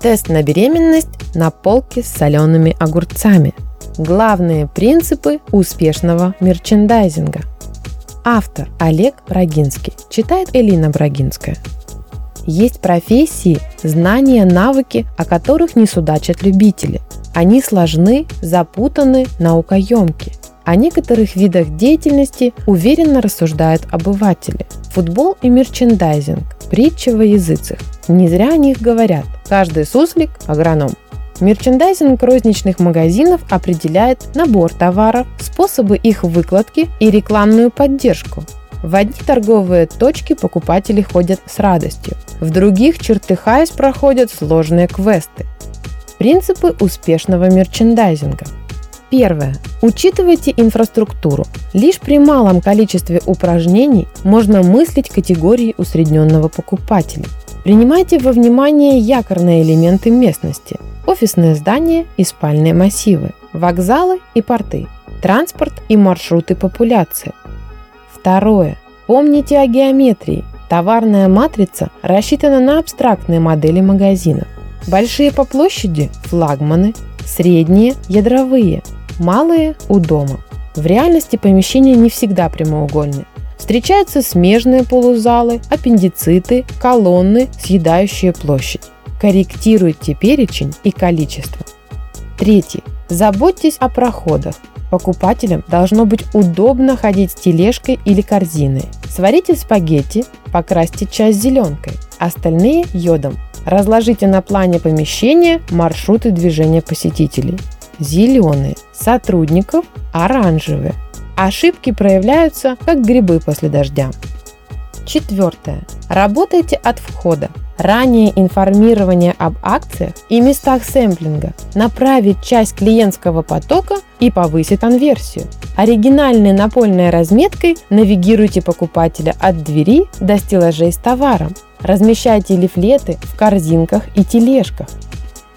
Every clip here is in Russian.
Тест на беременность на полке с солеными огурцами. Главные принципы успешного мерчендайзинга. Автор Олег Брагинский. Читает Элина Брагинская. Есть профессии, знания, навыки, о которых не судачат любители. Они сложны, запутаны, наукоемки. О некоторых видах деятельности уверенно рассуждают обыватели. Футбол и мерчендайзинг – притча во языцах. Не зря о них говорят. Каждый суслик – агроном. Мерчендайзинг розничных магазинов определяет набор товаров, способы их выкладки и рекламную поддержку. В одни торговые точки покупатели ходят с радостью, в других, чертыхаясь, проходят сложные квесты. Принципы успешного мерчендайзинга. Первое. Учитывайте инфраструктуру. Лишь при малом количестве упражнений можно мыслить категории усредненного покупателя. Принимайте во внимание якорные элементы местности – офисные здания и спальные массивы, вокзалы и порты, транспорт и маршруты популяции. Второе. Помните о геометрии. Товарная матрица рассчитана на абстрактные модели магазинов. Большие по площади – флагманы, средние – ядровые, малые – у дома. В реальности помещения не всегда прямоугольны. Встречаются смежные полузалы, аппендициты, колонны, съедающие площадь. Корректируйте перечень и количество. Третий. Заботьтесь о проходах. Покупателям должно быть удобно ходить с тележкой или корзиной. Сварите спагетти, покрасьте часть зеленкой, остальные – йодом. Разложите на плане помещения маршруты движения посетителей. Зеленые – сотрудников, оранжевые. Ошибки проявляются, как грибы после дождя. Четвертое. Работайте от входа. Ранее информирование об акциях и местах сэмплинга направит часть клиентского потока и повысит конверсию. Оригинальной напольной разметкой навигируйте покупателя от двери до стеллажей с товаром. Размещайте лифлеты в корзинках и тележках.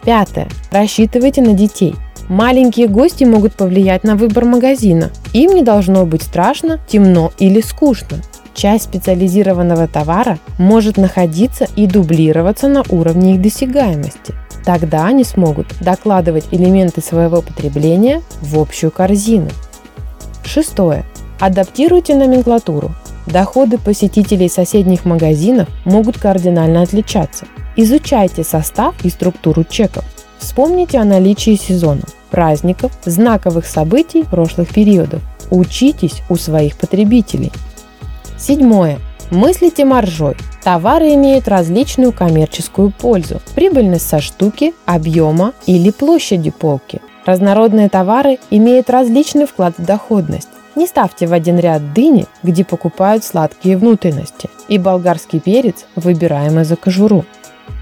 Пятое. Рассчитывайте на детей. Маленькие гости могут повлиять на выбор магазина. Им не должно быть страшно, темно или скучно часть специализированного товара может находиться и дублироваться на уровне их досягаемости. Тогда они смогут докладывать элементы своего потребления в общую корзину. Шестое. Адаптируйте номенклатуру. Доходы посетителей соседних магазинов могут кардинально отличаться. Изучайте состав и структуру чеков. Вспомните о наличии сезона, праздников, знаковых событий прошлых периодов. Учитесь у своих потребителей – Седьмое. Мыслите маржой. Товары имеют различную коммерческую пользу. Прибыльность со штуки, объема или площади полки. Разнородные товары имеют различный вклад в доходность. Не ставьте в один ряд дыни, где покупают сладкие внутренности, и болгарский перец, выбираемый за кожуру.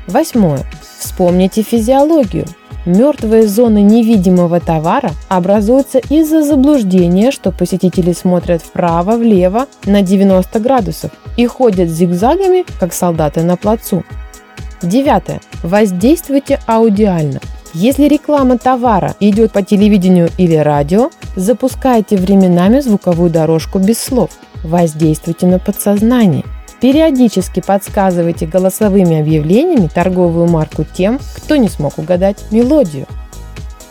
Восьмое. Вспомните физиологию. Мертвые зоны невидимого товара образуются из-за заблуждения, что посетители смотрят вправо-влево на 90 градусов и ходят зигзагами, как солдаты на плацу. Девятое. Воздействуйте аудиально. Если реклама товара идет по телевидению или радио, запускайте временами звуковую дорожку без слов. Воздействуйте на подсознание – Периодически подсказывайте голосовыми объявлениями торговую марку тем, кто не смог угадать мелодию.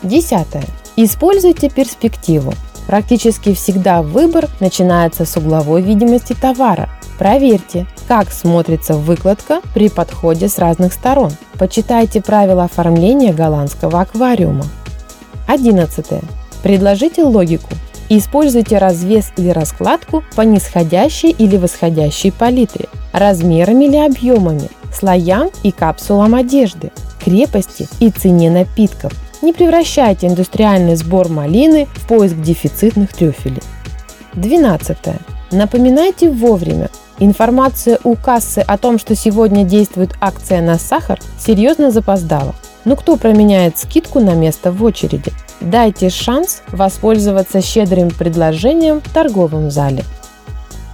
Десятое. Используйте перспективу. Практически всегда выбор начинается с угловой видимости товара. Проверьте, как смотрится выкладка при подходе с разных сторон. Почитайте правила оформления голландского аквариума. 11. Предложите логику. Используйте развес или раскладку по нисходящей или восходящей палитре, размерами или объемами, слоям и капсулам одежды, крепости и цене напитков. Не превращайте индустриальный сбор малины в поиск дефицитных трюфелей. 12. Напоминайте вовремя. Информация у кассы о том, что сегодня действует акция на сахар, серьезно запоздала. Но кто променяет скидку на место в очереди? Дайте шанс воспользоваться щедрым предложением в торговом зале.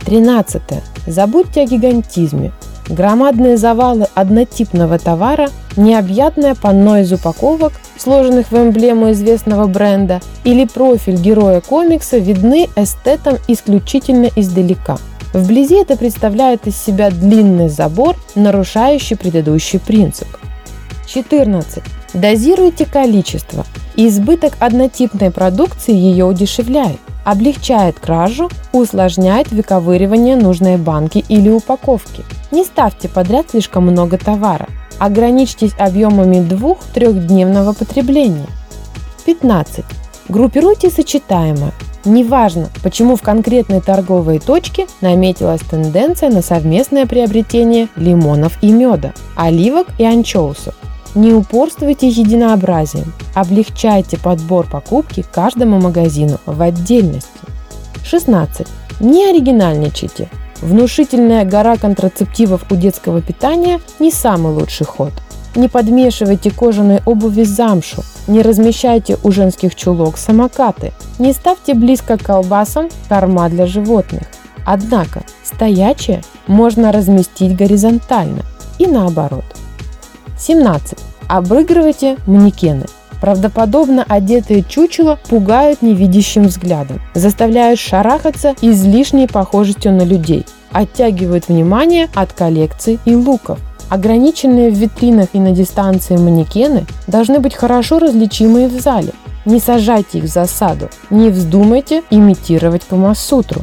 13. Забудьте о гигантизме. Громадные завалы однотипного товара, необъятное панно из упаковок, сложенных в эмблему известного бренда, или профиль героя комикса видны эстетам исключительно издалека. Вблизи это представляет из себя длинный забор, нарушающий предыдущий принцип – 14. Дозируйте количество. Избыток однотипной продукции ее удешевляет, облегчает кражу, усложняет выковыривание нужной банки или упаковки. Не ставьте подряд слишком много товара. Ограничьтесь объемами двух-трехдневного потребления. 15. Группируйте сочетаемое. Неважно, почему в конкретной торговой точке наметилась тенденция на совместное приобретение лимонов и меда, оливок и анчоусов. Не упорствуйте единообразием, облегчайте подбор покупки каждому магазину в отдельности. 16. Не оригинальничайте. Внушительная гора контрацептивов у детского питания не самый лучший ход. Не подмешивайте кожаной обуви замшу, не размещайте у женских чулок самокаты, не ставьте близко к колбасам корма для животных. Однако стоячее можно разместить горизонтально и наоборот. 17. Обыгрывайте манекены. Правдоподобно одетые чучела пугают невидящим взглядом, заставляют шарахаться излишней похожестью на людей, оттягивают внимание от коллекций и луков. Ограниченные в витринах и на дистанции манекены должны быть хорошо различимые в зале. Не сажайте их в засаду, не вздумайте имитировать Камасутру.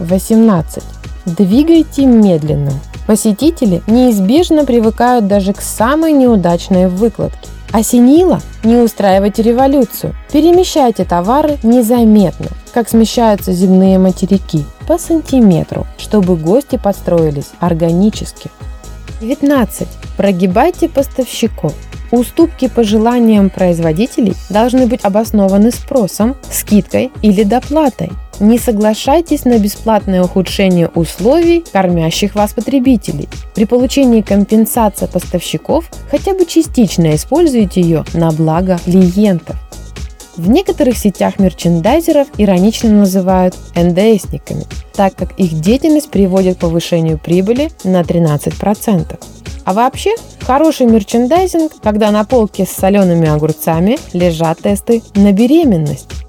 18. Двигайте медленно. Посетители неизбежно привыкают даже к самой неудачной выкладке. Осенило? Не устраивайте революцию. Перемещайте товары незаметно, как смещаются земные материки, по сантиметру, чтобы гости подстроились органически. 19. Прогибайте поставщиков. Уступки по желаниям производителей должны быть обоснованы спросом, скидкой или доплатой. Не соглашайтесь на бесплатное ухудшение условий кормящих вас потребителей. При получении компенсации поставщиков хотя бы частично используйте ее на благо клиентов. В некоторых сетях мерчендайзеров иронично называют НДСниками, так как их деятельность приводит к повышению прибыли на 13%. А вообще, хороший мерчендайзинг, когда на полке с солеными огурцами лежат тесты на беременность.